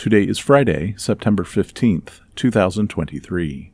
Today is Friday, September 15th, 2023.